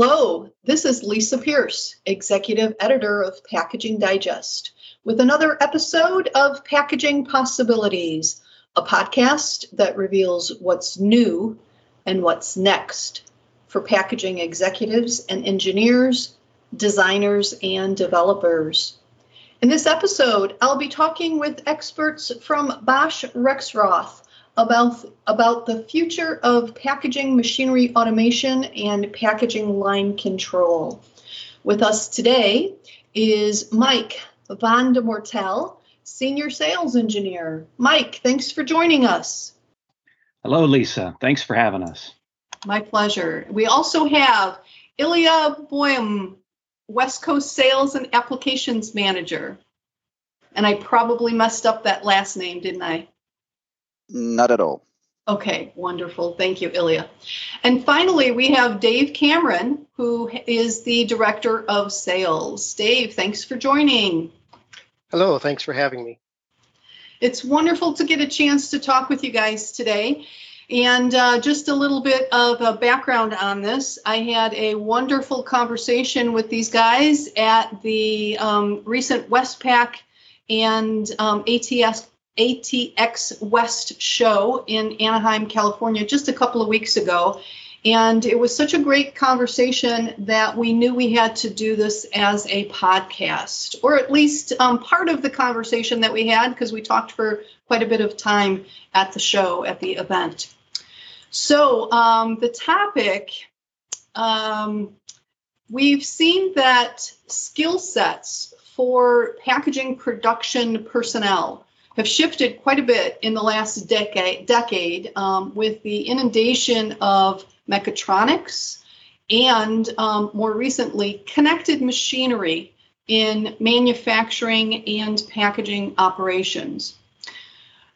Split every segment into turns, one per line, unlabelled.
Hello, this is Lisa Pierce, Executive Editor of Packaging Digest, with another episode of Packaging Possibilities, a podcast that reveals what's new and what's next for packaging executives and engineers, designers, and developers. In this episode, I'll be talking with experts from Bosch Rexroth about, about the future of packaging machinery automation and packaging line control. With us today is Mike Van de Mortel, Senior Sales Engineer. Mike, thanks for joining us.
Hello, Lisa. Thanks for having us.
My pleasure. We also have Ilya Boym, West Coast Sales and Applications Manager. And I probably messed up that last name, didn't I?
Not at all.
Okay, wonderful. Thank you, Ilya. And finally, we have Dave Cameron, who is the Director of Sales. Dave, thanks for joining.
Hello, thanks for having me.
It's wonderful to get a chance to talk with you guys today. And uh, just a little bit of a background on this. I had a wonderful conversation with these guys at the um, recent WestPack and um, ATS ATX West show in Anaheim, California, just a couple of weeks ago. And it was such a great conversation that we knew we had to do this as a podcast, or at least um, part of the conversation that we had, because we talked for quite a bit of time at the show, at the event. So, um, the topic um, we've seen that skill sets for packaging production personnel have shifted quite a bit in the last decade, decade um, with the inundation of mechatronics and um, more recently connected machinery in manufacturing and packaging operations.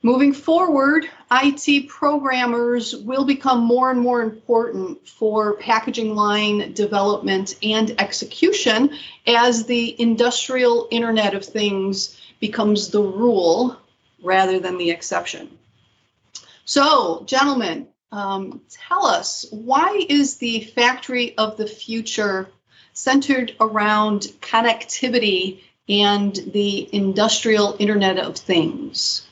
Moving forward, IT programmers will become more and more important for packaging line development and execution as the industrial Internet of Things becomes the rule rather than the exception. So, gentlemen, um, tell us why is the factory of the future centered around connectivity and the industrial Internet of Things?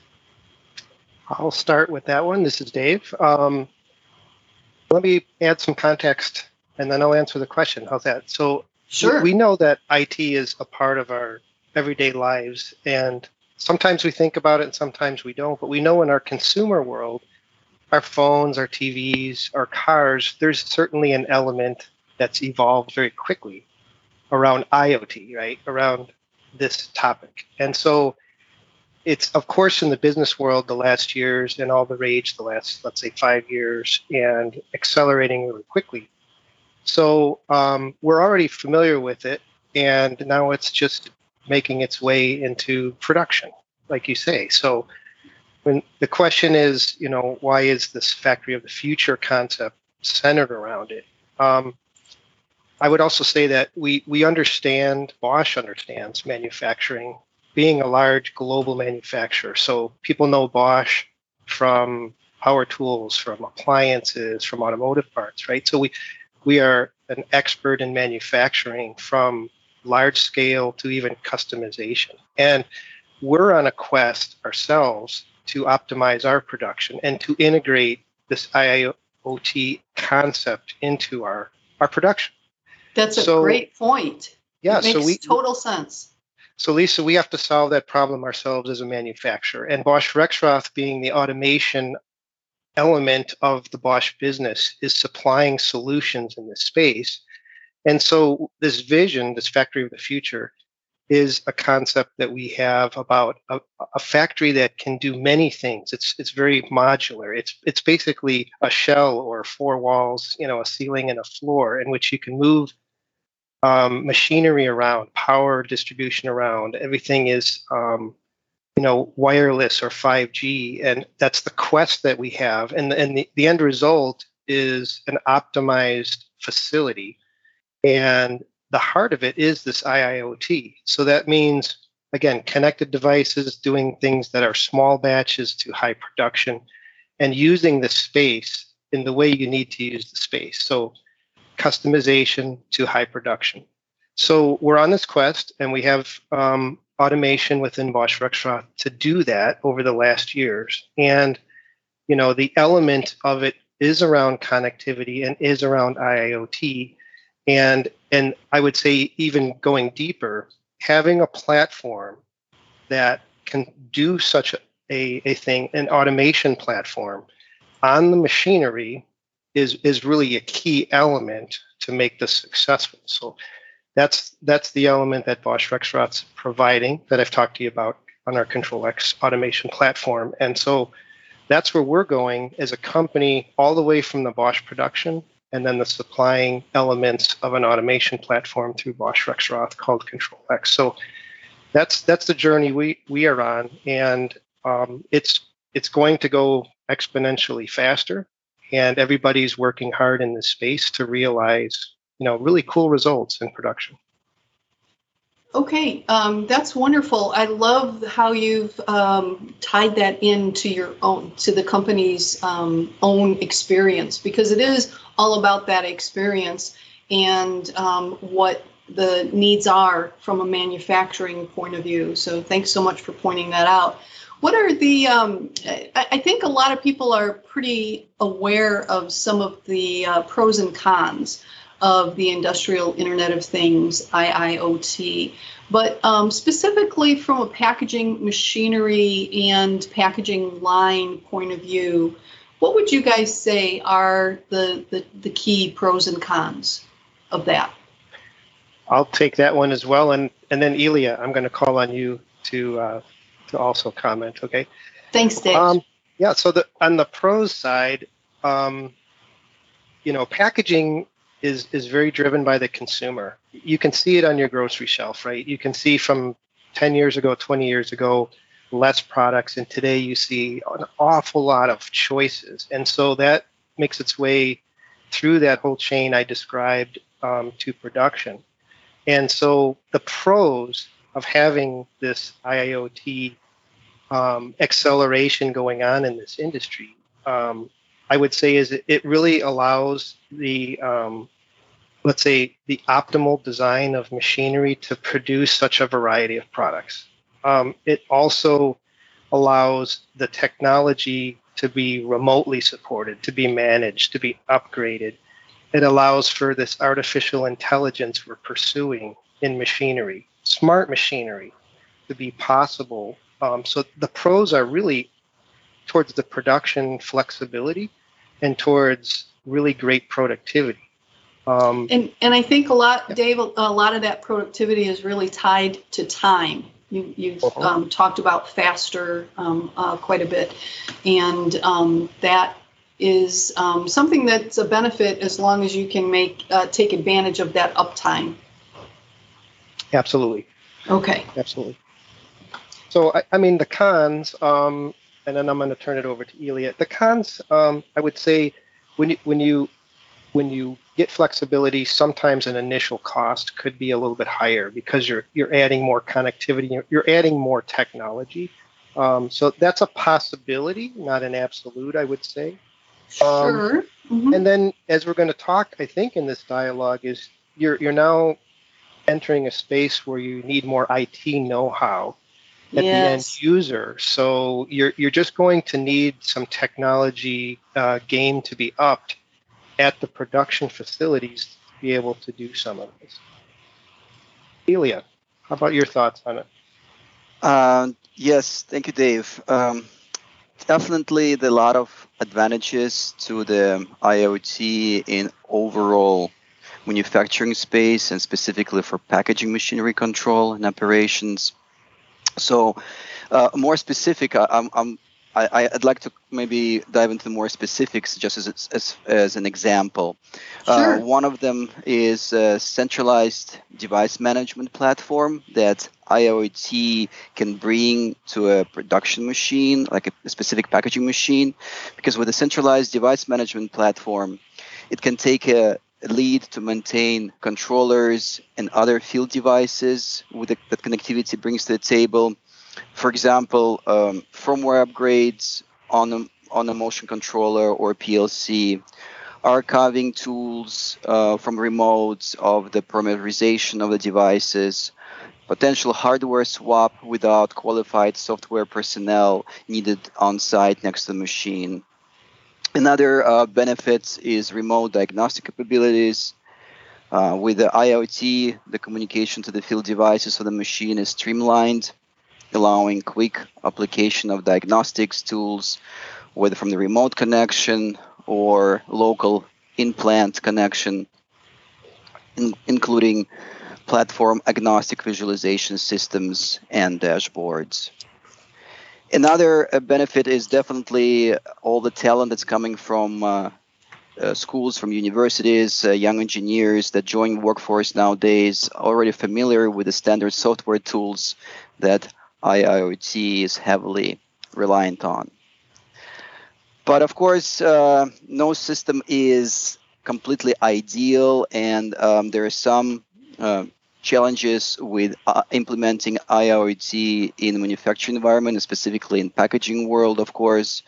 I'll start with that one. This is Dave. Um, let me add some context and then I'll answer the question. How's that? So,
sure.
we know that IT is a part of our everyday lives and sometimes we think about it and sometimes we don't, but we know in our consumer world, our phones, our TVs, our cars, there's certainly an element that's evolved very quickly around IoT, right? Around this topic. And so it's, of course, in the business world, the last years and all the rage, the last, let's say, five years, and accelerating really quickly. So um, we're already familiar with it, and now it's just making its way into production, like you say. So when the question is, you know, why is this factory of the future concept centered around it? Um, I would also say that we we understand Bosch understands manufacturing, being a large global manufacturer. So people know Bosch from power tools, from appliances, from automotive parts, right? So we we are an expert in manufacturing from large scale to even customization. And we're on a quest ourselves to optimize our production and to integrate this IIoT concept into our, our production.
That's a so, great point.
Yeah,
it makes
so we
total sense.
So Lisa, we have to solve that problem ourselves as a manufacturer. And Bosch Rexroth being the automation element of the Bosch business is supplying solutions in this space and so, this vision, this factory of the future, is a concept that we have about a, a, factory that can do many things. It's it's very modular. It's it's basically a shell or four walls, you know, a ceiling and a floor in which you can move um, machinery around, power distribution around. Everything is um, you know wireless or 5G, and that's the quest that we have. And and the, the end result is an optimized facility and the heart of it is this IIoT. So that means, again, connected devices doing things that are small batches to high production and using the space in the way you need to use the space. So customization to high production. So we're on this quest, and we have um, automation within Bosch Rexroth to do that over the last years. And you know, the element of it is around connectivity and is around IIoT. And and I would say even going deeper, having a platform that can do such a, a thing, an automation platform on the machinery is is really a key element to make this successful. So that's that's the element that Bosch Rexroth's providing that I've talked to you about on our ctrlX automation platform. And so that's where we're going as a company, all the way from the Bosch production and then the supplying elements of an automation platform through Bosch Rexroth called ctrlX. So that's that's the journey we we are on, and um, it's it's going to go exponentially faster. And everybody's working hard in this space to realize, you know, really cool results in production.
Okay, um, that's wonderful. I love how you've um, tied that into your own, to the company's um, own experience, because it is all about that experience and um, what the needs are from a manufacturing point of view. So thanks so much for pointing that out. What are the, um, I, think a lot of people are pretty aware of some of the uh, pros and cons of the Industrial Internet of Things, IIoT. But um, specifically from a packaging machinery and packaging line point of view, what would you guys say are the, the, the key pros and cons of that?
I'll take that one as well, and and then Ilya, I'm going to call on you to uh, to also comment. Okay.
Thanks, Dave.
Um, yeah. So the on the pros side, um, you know, packaging is is very driven by the consumer. You can see it on your grocery shelf, right? You can see from 10 years ago, 20 years ago, less products, and today you see an awful lot of choices, and so that makes its way through that whole chain I described um, to production. And so the pros of having this IIoT um, acceleration going on in this industry, um, I would say, is it, it really allows the, um, let's say, the optimal design of machinery to produce such a variety of products. Um, it also allows the technology to be remotely supported, to be managed, to be upgraded it allows for this artificial intelligence we're pursuing in machinery, smart machinery, to be possible. Um, so the pros are really towards the production flexibility and towards really great productivity.
Um, and and I think a lot, yeah. Dave, a lot of that productivity is really tied to time. You, you've uh-huh. um, talked about faster um, uh, quite a bit, and um, that is um, something that's a benefit as long as you can make uh, take advantage of that uptime.
Absolutely.
Okay.
Absolutely. So I, I mean the cons, um, and then I'm going to turn it over to Ilya. The cons, um, I would say, when you when you when you get flexibility, sometimes an initial cost could be a little bit higher because you're you're adding more connectivity, you're, adding more technology. Um, so that's a possibility, not an absolute, I would say.
Sure. Um, mm-hmm.
And then, as we're going to talk, I think in this dialogue is you're you're now entering a space where you need more IT know-how at yes. the end user. So you're you're just going to need some technology uh, game to be upped at the production facilities to be able to do some of this. Ilya, how about your thoughts on it?
Uh, yes, thank you, Dave. Um, definitely a lot of advantages to the IoT in overall manufacturing space and specifically for packaging machinery control and operations. So, uh, more specific, I, I'm I, would like to maybe dive into more specifics just as, as, as an example.
Uh, sure.
Uh, one of them is a centralized device management platform that IoT can bring to a production machine, like a specific packaging machine, because with a centralized device management platform, it can take a lead to maintain controllers and other field devices with the, that connectivity brings to the table for example, um, firmware upgrades on a, on a motion controller or PLC, archiving tools uh, from remotes, of the parameterization of the devices, potential hardware swap without qualified software personnel needed on site next to the machine. Another uh, benefit is remote diagnostic capabilities. Uh, with the IoT, the communication to the field devices of the machine is streamlined, allowing quick application of diagnostics tools, whether from the remote connection or local in-plant connection, in, including platform agnostic visualization systems and dashboards. Another uh, benefit is definitely all the talent that's coming from uh, uh, schools, from universities, uh, young engineers that join workforce nowadays, already familiar with the standard software tools that IIoT is heavily reliant on. But of course, uh, no system is completely ideal, and um, there are some uh, challenges with uh, implementing IoT in manufacturing environment, specifically in packaging world, of course.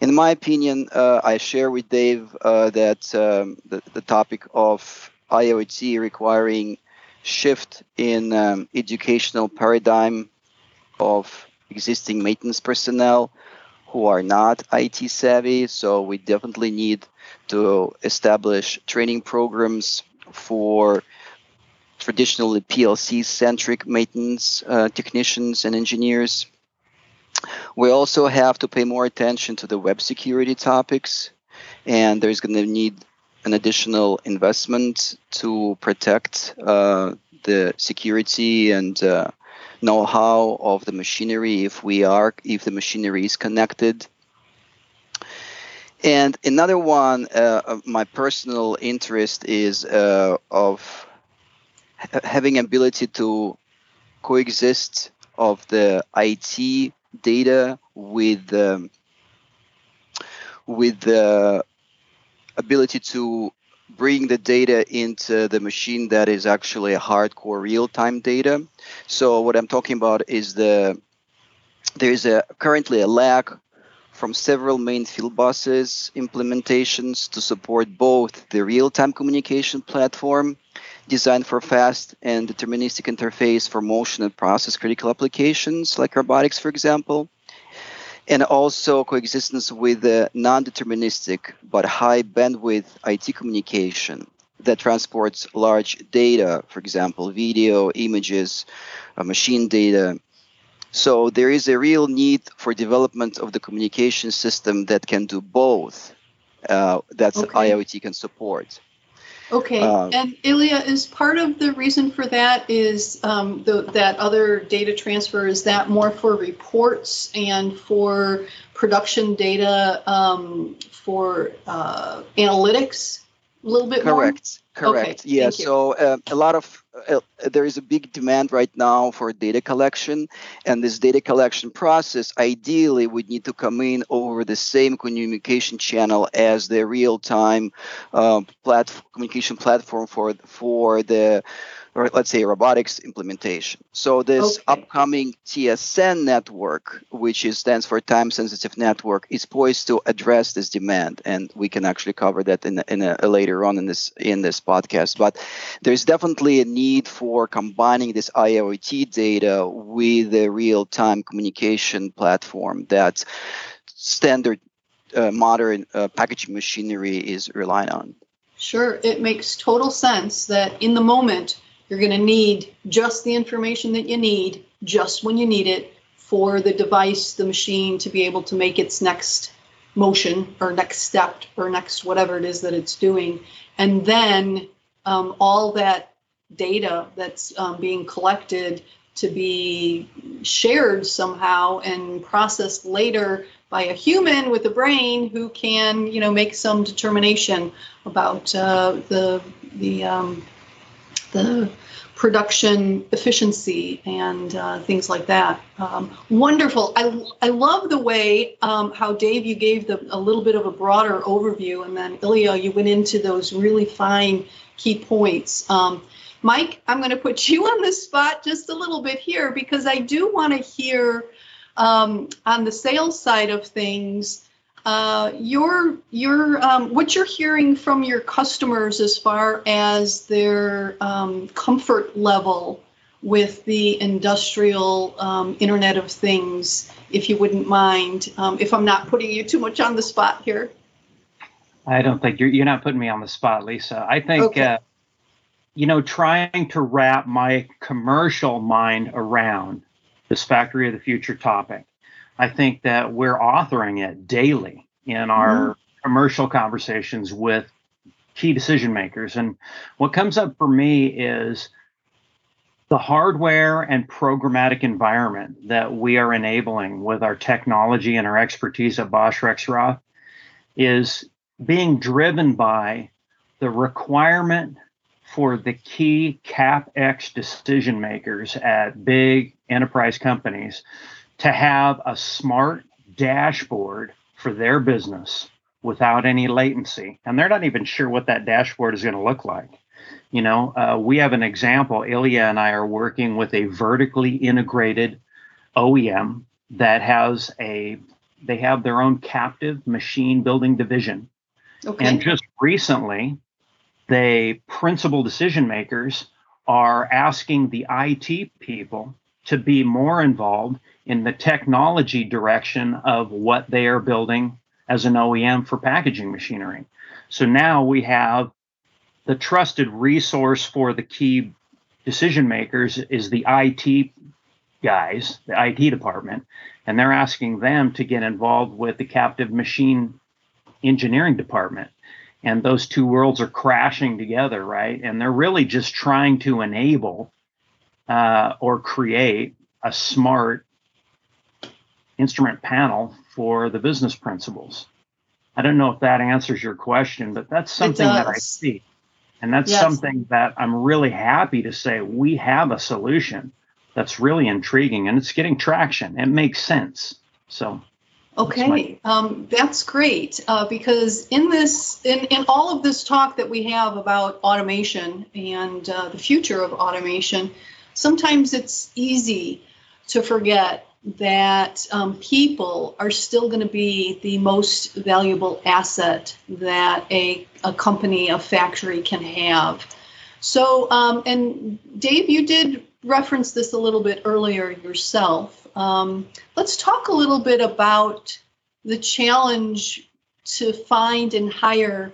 In my opinion, uh, I share with Dave uh, that um, the, the topic of IoT requiring shift in um, educational paradigm of existing maintenance personnel who are not IT savvy. So we definitely need to establish training programs for traditionally PLC centric maintenance uh, technicians and engineers. We also have to pay more attention to the web security topics, and there's going to need an additional investment to protect uh, the security and uh, know-how of the machinery if we are if the machinery is connected. And another one uh, my personal interest is uh, of ha- having ability to coexist of the IT data with um, with the ability to bring the data into the machine that is actually a hardcore real-time data. So what I'm talking about is the there's a currently a lag from several main field buses implementations to support both the real-time communication platform designed for fast and deterministic interface for motion and process critical applications like robotics for example and also coexistence with the non-deterministic but high bandwidth IT communication that transports large data, for example, video, images, uh, machine data. So there is a real need for development of the communication system that can do both. Uh, that's
Okay.
IoT can support.
Okay,
Uh,
and Ilya, is part of the reason for that is um, the, that other data transfer, is that more for reports and for production data um, for uh, analytics a little bit more?
Correct. Correct. yeah. So uh, a lot of uh, there is a big demand right now for data collection, and this data collection process ideally would need to come in over the same communication channel as the real-time uh, plat- communication platform for for the or let's say robotics implementation. So this
Okay.
upcoming TSN network, which is stands for time sensitive network, is poised to address this demand, and we can actually cover that in, a, in a, later on in this in this podcast. But there's definitely a need for combining this IoT data with the real time communication platform that standard uh, modern uh, packaging machinery is relying on.
Sure, it makes total sense that in the moment, you're going to need just the information that you need, just when you need it, for the device, the machine to be able to make its next motion or next step or next whatever it is that it's doing. And then um, all that data that's um, being collected to be shared somehow and processed later by a human with a brain who can, you know, make some determination about uh, the the um, the production efficiency and uh, things like that. Um, wonderful. I, I love the way um, how Dave you gave the, a little bit of a broader overview, and then Ilya you went into those really fine key points. Um, Mike, I'm going to put you on the spot just a little bit here because I do want to hear um, on the sales side of things uh, your your um, what you're hearing from your customers as far as their um, comfort level with the industrial um, Internet of Things, if you wouldn't mind, um, if I'm not putting you too much on the spot here.
I don't think you're you're not putting me on the spot, Lisa. I think okay. uh, you know trying to wrap my commercial mind around this factory of the future topic. I think that we're authoring it daily in our mm-hmm. commercial conversations with key decision makers. And what comes up for me is the hardware and programmatic environment that we are enabling with our technology and our expertise at Bosch Rexroth is being driven by the requirement for the key CapEx decision makers at big enterprise companies to have a smart dashboard for their business without any latency. And they're not even sure what that dashboard is going to look like. You know, uh, we have an example. Ilya and I are working with a vertically integrated OEM that has a they have their own captive machine building division Okay. And just recently, the principal decision makers are asking the IT people to be more involved in the technology direction of what they are building as an OEM for packaging machinery. So now we have the trusted resource for the key decision makers is the IT guys, the IT department, and they're asking them to get involved with the captive machine engineering department and those two worlds are crashing together right and they're really just trying to enable uh, or create a smart instrument panel for the business principles i don't know if that answers your question but that's something that i see. And that's yes. something that i'm really happy to say we have a solution that's really intriguing and it's getting traction. It makes sense. So
Okay, um, that's great uh, because in this, in, in all of this talk that we have about automation and uh, the future of automation, sometimes it's easy to forget that um, people are still going to be the most valuable asset that a, a company, a factory can have. So, um, and Dave, you did reference this a little bit earlier yourself. Um, let's talk a little bit about the challenge to find and hire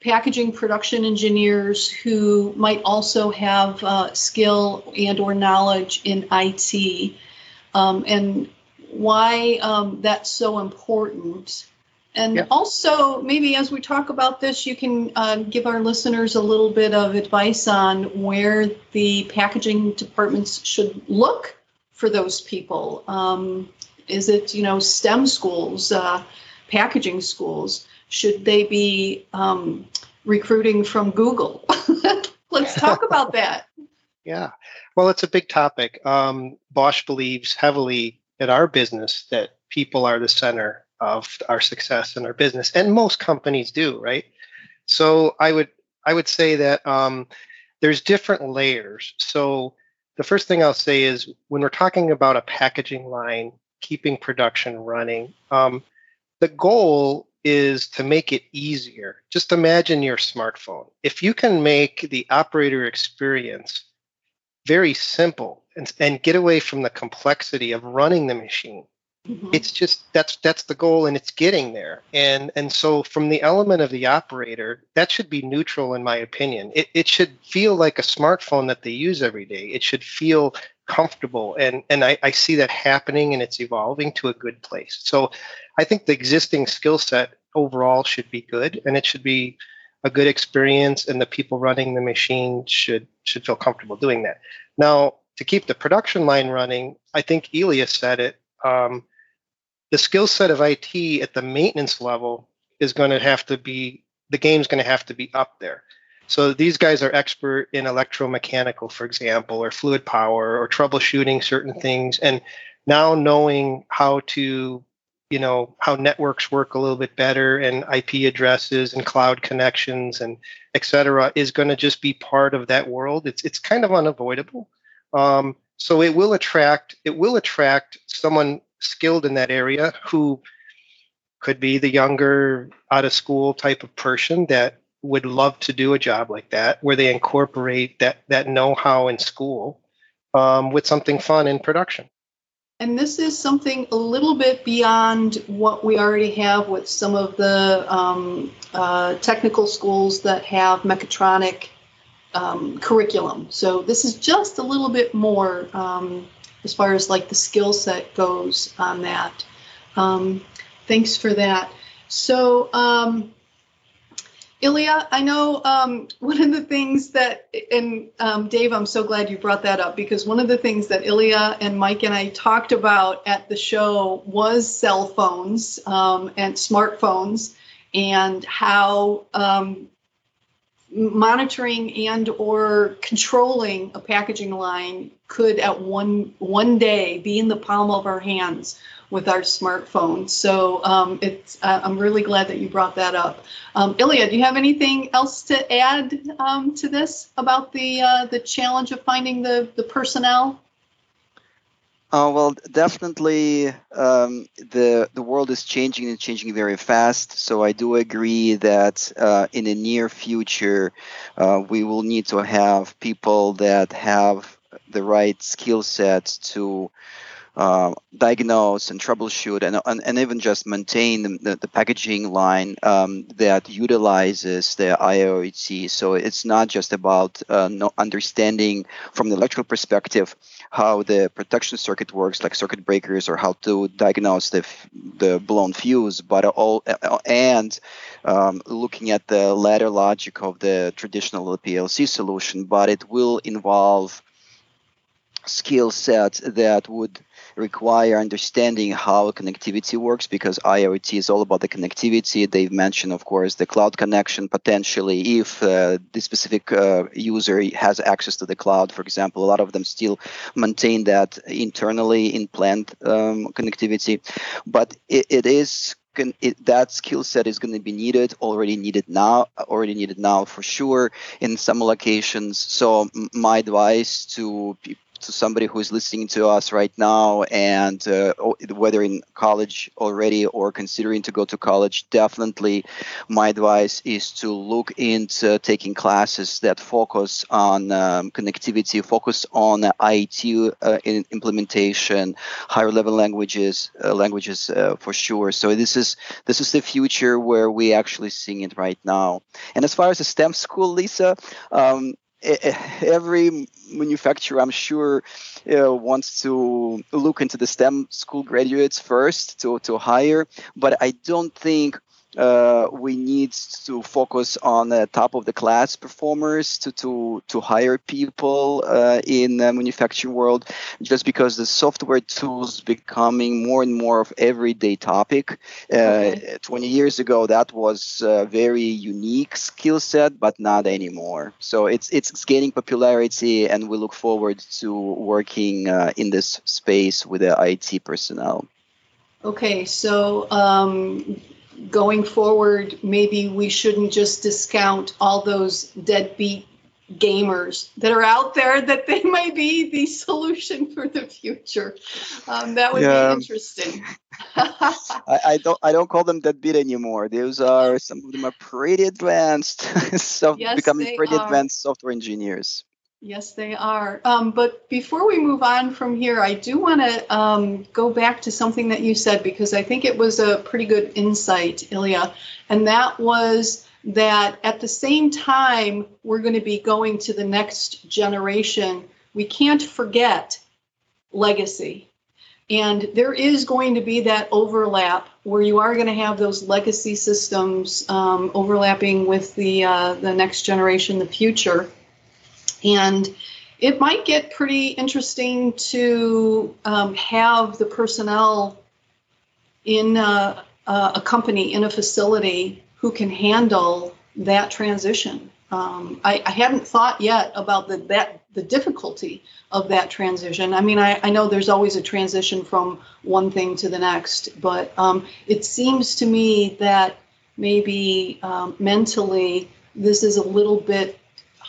packaging production engineers who might also have uh, skill and or knowledge in IT um, and why um, that's so important. And yeah. also, maybe as we talk about this, you can uh, give our listeners a little bit of advice on where the packaging departments should look for those people. Um, is it you know STEM schools, uh, packaging schools? Should they be um, recruiting from Google? Let's talk about that.
Yeah, well, it's a big topic. Um, Bosch believes heavily in our business that people are the center of our success in our business, and most companies do, right? So I would I would say that um, there's different layers. So the first thing I'll say is when we're talking about a packaging line, keeping production running, um, the goal is to make it easier. Just imagine your smartphone. If you can make the operator experience very simple and, and get away from the complexity of running the machine, Mm-hmm. It's just that's that's the goal and it's getting there. And and so from the element of the operator, that should be neutral in my opinion. It it should feel like a smartphone that they use every day. It should feel comfortable and and I, I see that happening and it's evolving to a good place. So I think the existing skill set overall should be good and it should be a good experience and the people running the machine should should feel comfortable doing that. Now to keep the production line running, I think Ilya's said it. Um, the skill set of IT at the maintenance level is going to have to be the game's going to have to be up there. So these guys are expert in electromechanical, for example, or fluid power, or troubleshooting certain things, and now knowing how to, you know, how networks work a little bit better, and IP addresses and cloud connections and et cetera, is going to just be part of that world. It's it's kind of unavoidable. Um, so it will attract it will attract someone skilled in that area who could be the younger out of school type of person that would love to do a job like that where they incorporate that that know-how in school um, with something fun in production
and this is something a little bit beyond what we already have with some of the um, uh, technical schools that have mechatronic um, curriculum. So this is just a little bit more um, as far as like the skill set goes on that. Um, thanks for that. So um, Ilya, I know um, one of the things that, and um, Dave, I'm so glad you brought that up because one of the things that Ilya and Mike and I talked about at the show was cell phones um, and smartphones and how um, monitoring and or controlling a packaging line could at one one day be in the palm of our hands with our smartphones. So um, it's uh, I'm really glad that you brought that up. Um, Ilya, do you have anything else to add um, to this about the uh, the challenge of finding the the personnel?
Uh, well, definitely, um, the the world is changing and changing very fast. So I do agree that uh, in the near future, uh, we will need to have people that have the right skill sets to uh, diagnose and troubleshoot and, and, and, even just maintain the, the packaging line um, that utilizes the IoT. So it's not just about uh, no understanding from the electrical perspective how the protection circuit works, like circuit breakers, or how to diagnose the the blown fuse, but all and um, looking at the ladder logic of the traditional PLC solution. But it will involve skill sets that would require understanding how connectivity works because IoT is all about the connectivity. They've mentioned, of course, the cloud connection potentially if uh, the specific uh, user has access to the cloud, for example. A lot of them still maintain that internally in plant um, connectivity, but it, it is it, that skill set is going to be needed already needed now already needed now for sure in some locations so my advice to to somebody who is listening to us right now and uh, whether in college already or considering to go to college definitely my advice is to look into taking classes that focus on um, connectivity focus on IT uh, implementation higher level languages uh, languages uh, for sure. So this is this is the future where we actually seeing it right now. And as far as the STEM school Lisa um, every manufacturer, I'm sure, uh, wants to look into the STEM school graduates first to, to hire. But I don't think uh, we need to focus on the top of the class performers to to to hire people uh, in the manufacturing world just because the software tools becoming more and more of everyday topic. Uh, okay. 20 years ago that was a very unique skill set but not anymore. So it's it's gaining popularity and we look forward to working uh, in this space with the IT personnel.
Okay so um, going forward, maybe we shouldn't just discount all those deadbeat gamers that are out there that they might be the solution for the future. Um, that would yeah. be interesting.
I, I, don't I don't call them deadbeat anymore. Those are some of them are pretty advanced, so yes, becoming pretty are. advanced software engineers.
Yes, they are. Um, but before we move on from here, I do want to um, go back to something that you said because I think it was a pretty good insight, Ilya. And that was that at the same time we're going to be going to the next generation, we can't forget legacy. And there is going to be that overlap where you are going to have those legacy systems um, overlapping with the uh, the next generation, the future. And it might get pretty interesting to um, have the personnel in a, a, company, in a facility, who can handle that transition. Um, I, I, hadn't thought yet about the that the difficulty of that transition. I mean, I, I know there's always a transition from one thing to the next, but um, it seems to me that maybe um, mentally this is a little bit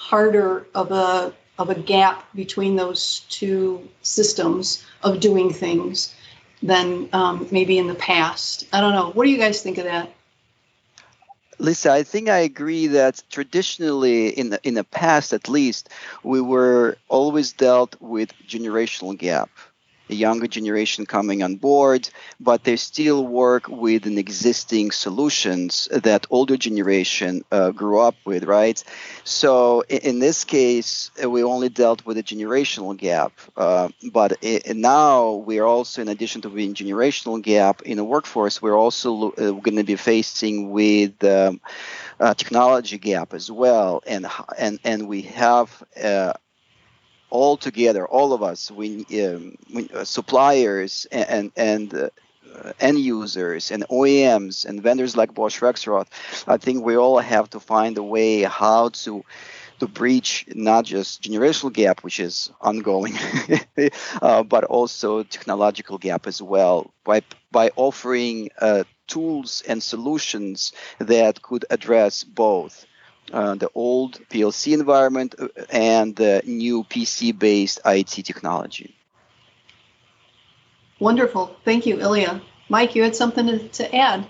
harder of a of a gap between those two systems of doing things. than um, maybe in the past. I don't know. What do you guys think of that?
Lisa, I think I agree that traditionally, in the in the past at least, we were always dealt with generational gap a younger generation coming on board, but they still work with an existing solutions that older generation uh, grew up with, right? So in, in, this case, uh, we only dealt with a generational gap, uh, but it, now we are also, in addition to being generational gap in the workforce, we're also uh, going to be facing with um, technology gap as well, and and and we have uh, all together, all of us, we, um, we uh, suppliers and and uh, end users and OEMs and vendors like Bosch Rexroth, I think we all have to find a way how to to breach not just generational gap, which is ongoing, uh, but also technological gap as well by by offering uh, tools and solutions that could address both uh, the old PLC environment uh, and the new PC based IT technology.
Wonderful. Thank you, Ilya. Mike, you had something to, to add.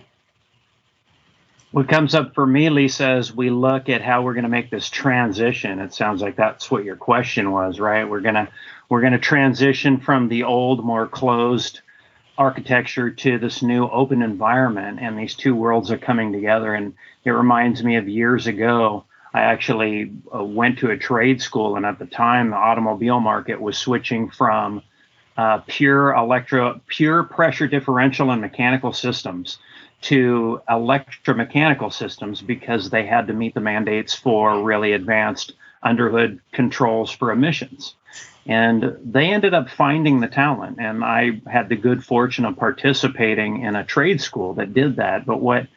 What comes up for me, Lisa, as we look at how we're going to make this transition, it sounds like that's what your question was, right? We're gonna we're gonna transition from the old, more closed architecture to this new open environment and these two worlds are coming together. And it reminds me of years ago i actually uh, went to a trade school and at the time the automobile market was switching from uh, pure electro pure pressure differential and mechanical systems to electromechanical systems because they had to meet the mandates for really advanced underhood controls for emissions and they ended up finding the talent. And I had the good fortune of participating in a trade school that did that. But what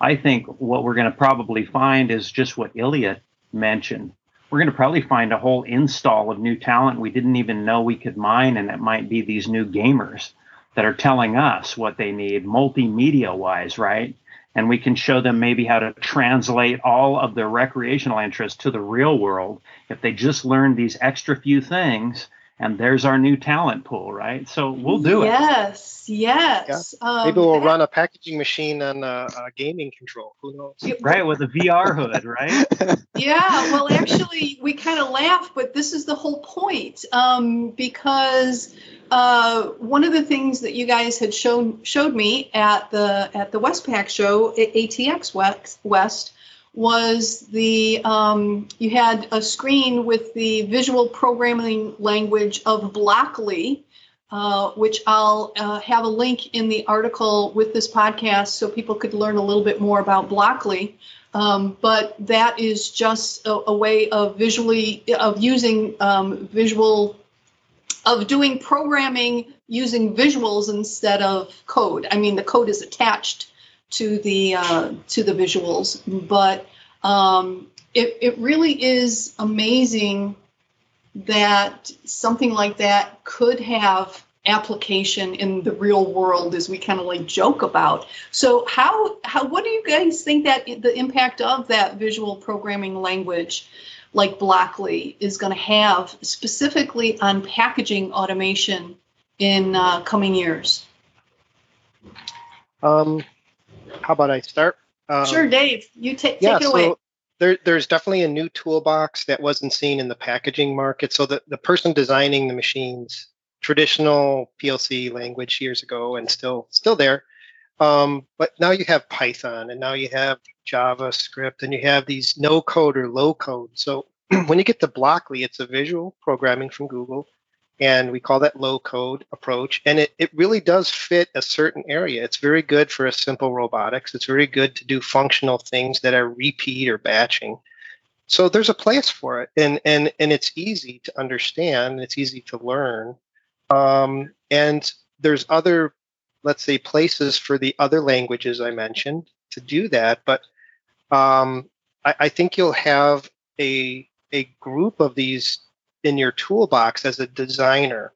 I think what we're going to probably find is just what Ilya mentioned. We're going to probably find a whole install of new talent we didn't even know we could mine, and it might be these new gamers that are telling us what they need multimedia wise, right? And we can show them maybe how to translate all of their recreational interests to the real world. If they just learn these extra few things and there's our new talent pool right? So we'll do
it. Yes yes.
Yeah. um, maybe we'll run a packaging machine on a, a, gaming control. Who knows?
Right with a vr hood right?
Yeah well actually we kind of laugh but this is the whole point um, because uh, one of the things that you guys had shown showed me at the at the WestPack show at ATX West, West was the um, you had a screen with the visual programming language of Blockly, uh, which I'll uh, have a link in the article with this podcast so people could learn a little bit more about Blockly. Um, but that is just a, a, way of visually of using um, visual of doing programming using visuals instead of code. I mean, the code is attached to the uh, to the visuals, but um, it it really is amazing that something like that could have application in the real world as we kind of like joke about so how how what do you guys think that the impact of that visual programming language like Blockly is going to have specifically on packaging automation in uh, coming years?
Um, how about I start?
Um, sure, Dave. You take yeah, it away. So
there, there's definitely a new toolbox that wasn't seen in the packaging market. So the, the person designing the machines, traditional PLC language years ago, and still still there. Um, but now you have Python, and now you have JavaScript, and you have these no code or low code. So when you get to Blockly, it's a visual programming from Google, and we call that low code approach. And it, it really does fit a certain area. It's very good for a simple robotics. It's very good to do functional things that are repeat or batching. So there's a place for it, and and and it's easy to understand. It's easy to learn, um, and there's other, let's say, places for the other languages I mentioned to do that. But um, I, I think you'll have a a group of these in your toolbox as a designer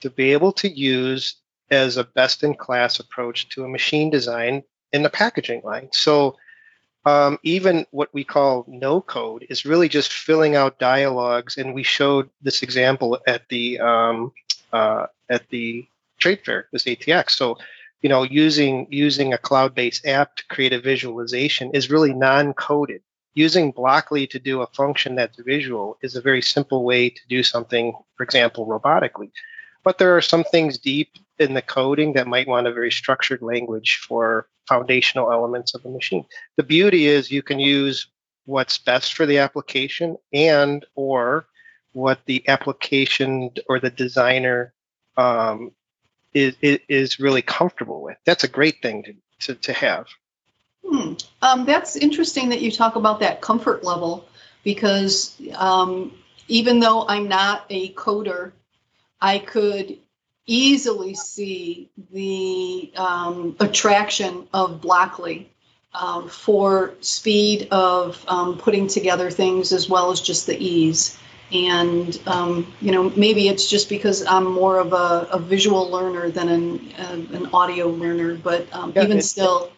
to be able to use as a best in class approach to a machine design in the packaging line. So um, even what we call no code is really just filling out dialogues, and we showed this example at the um, uh, at the trade fair, this ATX. So, you know, using using a cloud-based app to create a visualization is really non-coded. Using Blockly to do a function that's visual is a very simple way to do something, for example, robotically. But there are some things deep in the coding that might want a very structured language for foundational elements of a machine. The beauty is you can use what's best for the application and or what the application or the designer um, is, is really comfortable with. That's a great thing to, to, to have.
Hmm. Um, that's interesting that you talk about that comfort level because um, even though I'm not a coder, I could easily see the um, attraction of Blockly um, for speed of um, putting together things as well as just the ease. And um, you know, maybe it's just because I'm more of a, a visual learner than an, uh, an audio learner, but um, yeah, even still.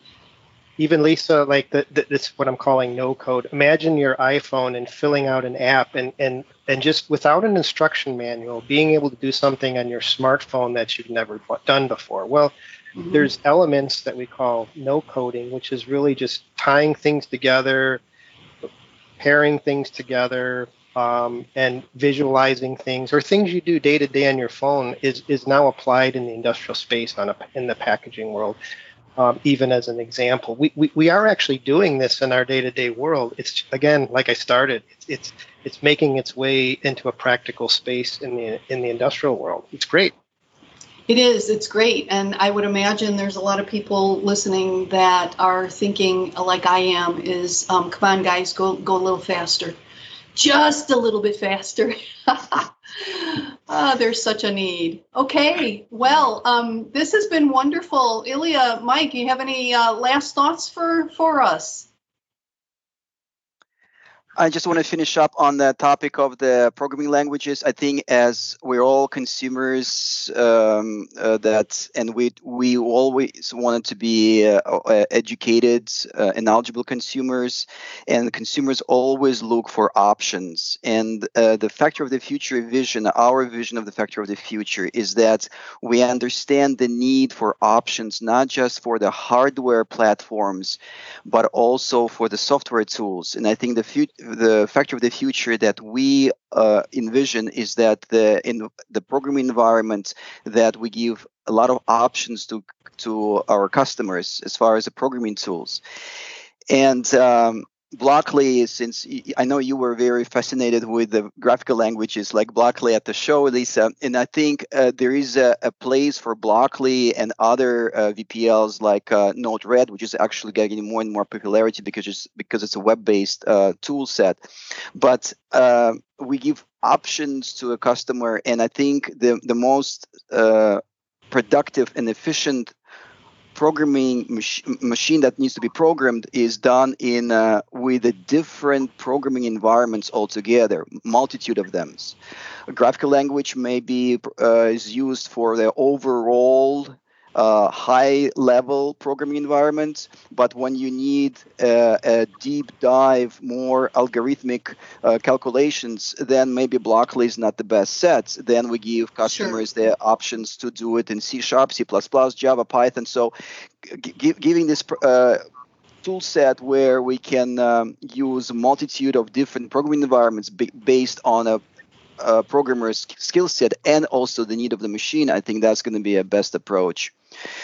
Even Lisa, like the, the, this, is what I'm calling no code. Imagine your iPhone and filling out an app, and and and just without an instruction manual, being able to do something on your smartphone that you've never done before. Well, Mm-hmm. There's elements that we call no coding, which is really just tying things together, pairing things together, um, and visualizing things or things you do day to day on your phone is is now applied in the industrial space on a, in the packaging world. Um, even as an example, we, we, we are actually doing this in our day to day world. It's again, like I started, it's, it's it's making its way into a practical space in the in the industrial world. It's great.
It is. It's great. And I would imagine there's a lot of people listening that are thinking, like I am, is um, come on, guys, go, go a little faster. Just a little bit faster. oh, there's such a need. Okay. Well, um, this has been wonderful. Ilya, Mike, you have any uh, last thoughts for, for us?
I just want to finish up on the topic of the programming languages. I think as we're all consumers, um, uh, that and we we always wanted to be uh, uh, educated uh, and knowledgeable consumers, and consumers always look for options. And uh, the factor of the future vision, our vision of the factor of the future, is that we understand the need for options, not just for the hardware platforms, but also for the software tools. And I think the future the factor of the future that we uh, envision is that the in the programming environment that we give a lot of options to to our customers as far as the programming tools. And um, Blockly, since I know you were very fascinated with the graphical languages like Blockly at the show, Lisa, and I think uh, there is a, a, place for Blockly and other uh, VPLs like uh, Node-RED, which is actually getting more and more popularity because it's because it's a web-based uh, tool set. But uh, we give options to a customer, and I think the the most uh, productive and efficient programming mach- machine that needs to be programmed is done in uh, with a different programming environments altogether, multitude of them. A graphical language maybe uh, is used for the overall uh, high level programming environment, but when you need uh, a deep dive, more algorithmic uh, calculations, then maybe Blockly is not the best set. Then we give customers sure. the options to do it in C Sharp, C, Java, Python. So g- giving this uh, tool set where we can um, use a multitude of different programming environments b- based on a uh, programmer's skill set and also the need of the machine, I think that's going to be a best approach.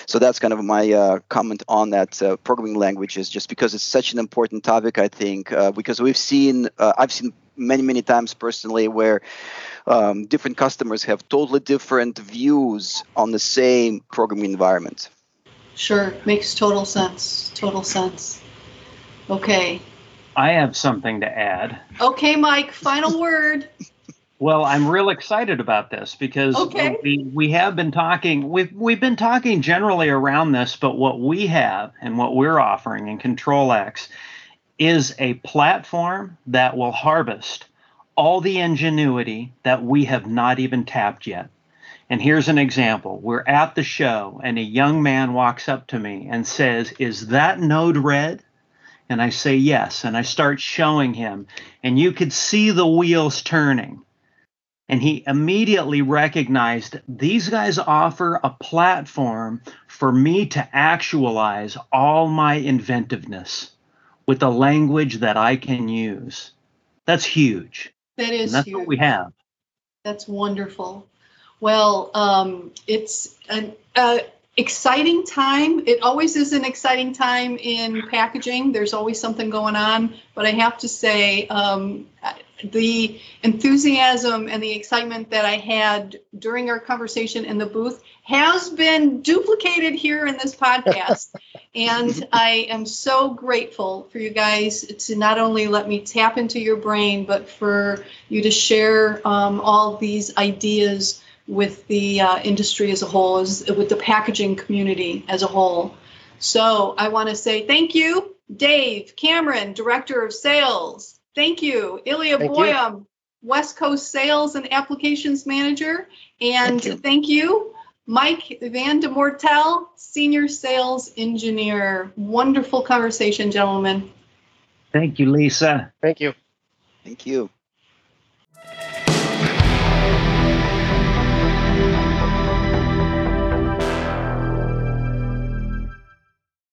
So that's kind of my uh, comment on that uh, programming languages, just because it's such an important topic. I think uh, because we've seen, uh, I've seen many many times personally where um, different customers have totally different views on the same programming environment.
Sure, makes total sense. Total sense. Okay.
I have something to add.
Okay, Mike. Final word.
Well, I'm real excited about this because
okay.
we, we have been talking we've we've been talking generally around this, but what we have and what we're offering in ctrlX is a platform that will harvest all the ingenuity that we have not even tapped yet. And here's an example. We're at the show and a young man walks up to me and says, "Is that Node-RED?" And I say, "Yes." And I start showing him and you could see the wheels turning And he immediately recognized these guys offer a platform for me to actualize all my inventiveness with a language that I can use. That's huge.
That is
And that's
huge.
what we have.
That's wonderful. Well, um, it's an uh, exciting time. It always is an exciting time in packaging. There's always something going on. But I have to say, um, the enthusiasm and the excitement that I had during our conversation in the booth has been duplicated here in this podcast. and I am so grateful for you guys to not only let me tap into your brain, but for you to share um, all these ideas with the uh, industry as a whole, as, with the packaging community as a whole. So I want to say thank you, Dave Cameron, Director of Sales. Thank you, Ilya
Thank you.
Boyum, West Coast Sales and Applications Manager. And
Thank you.
thank you, Mike Van de Mortel, Senior Sales Engineer. Wonderful conversation, gentlemen.
Thank you, Lisa.
Thank you.
Thank you.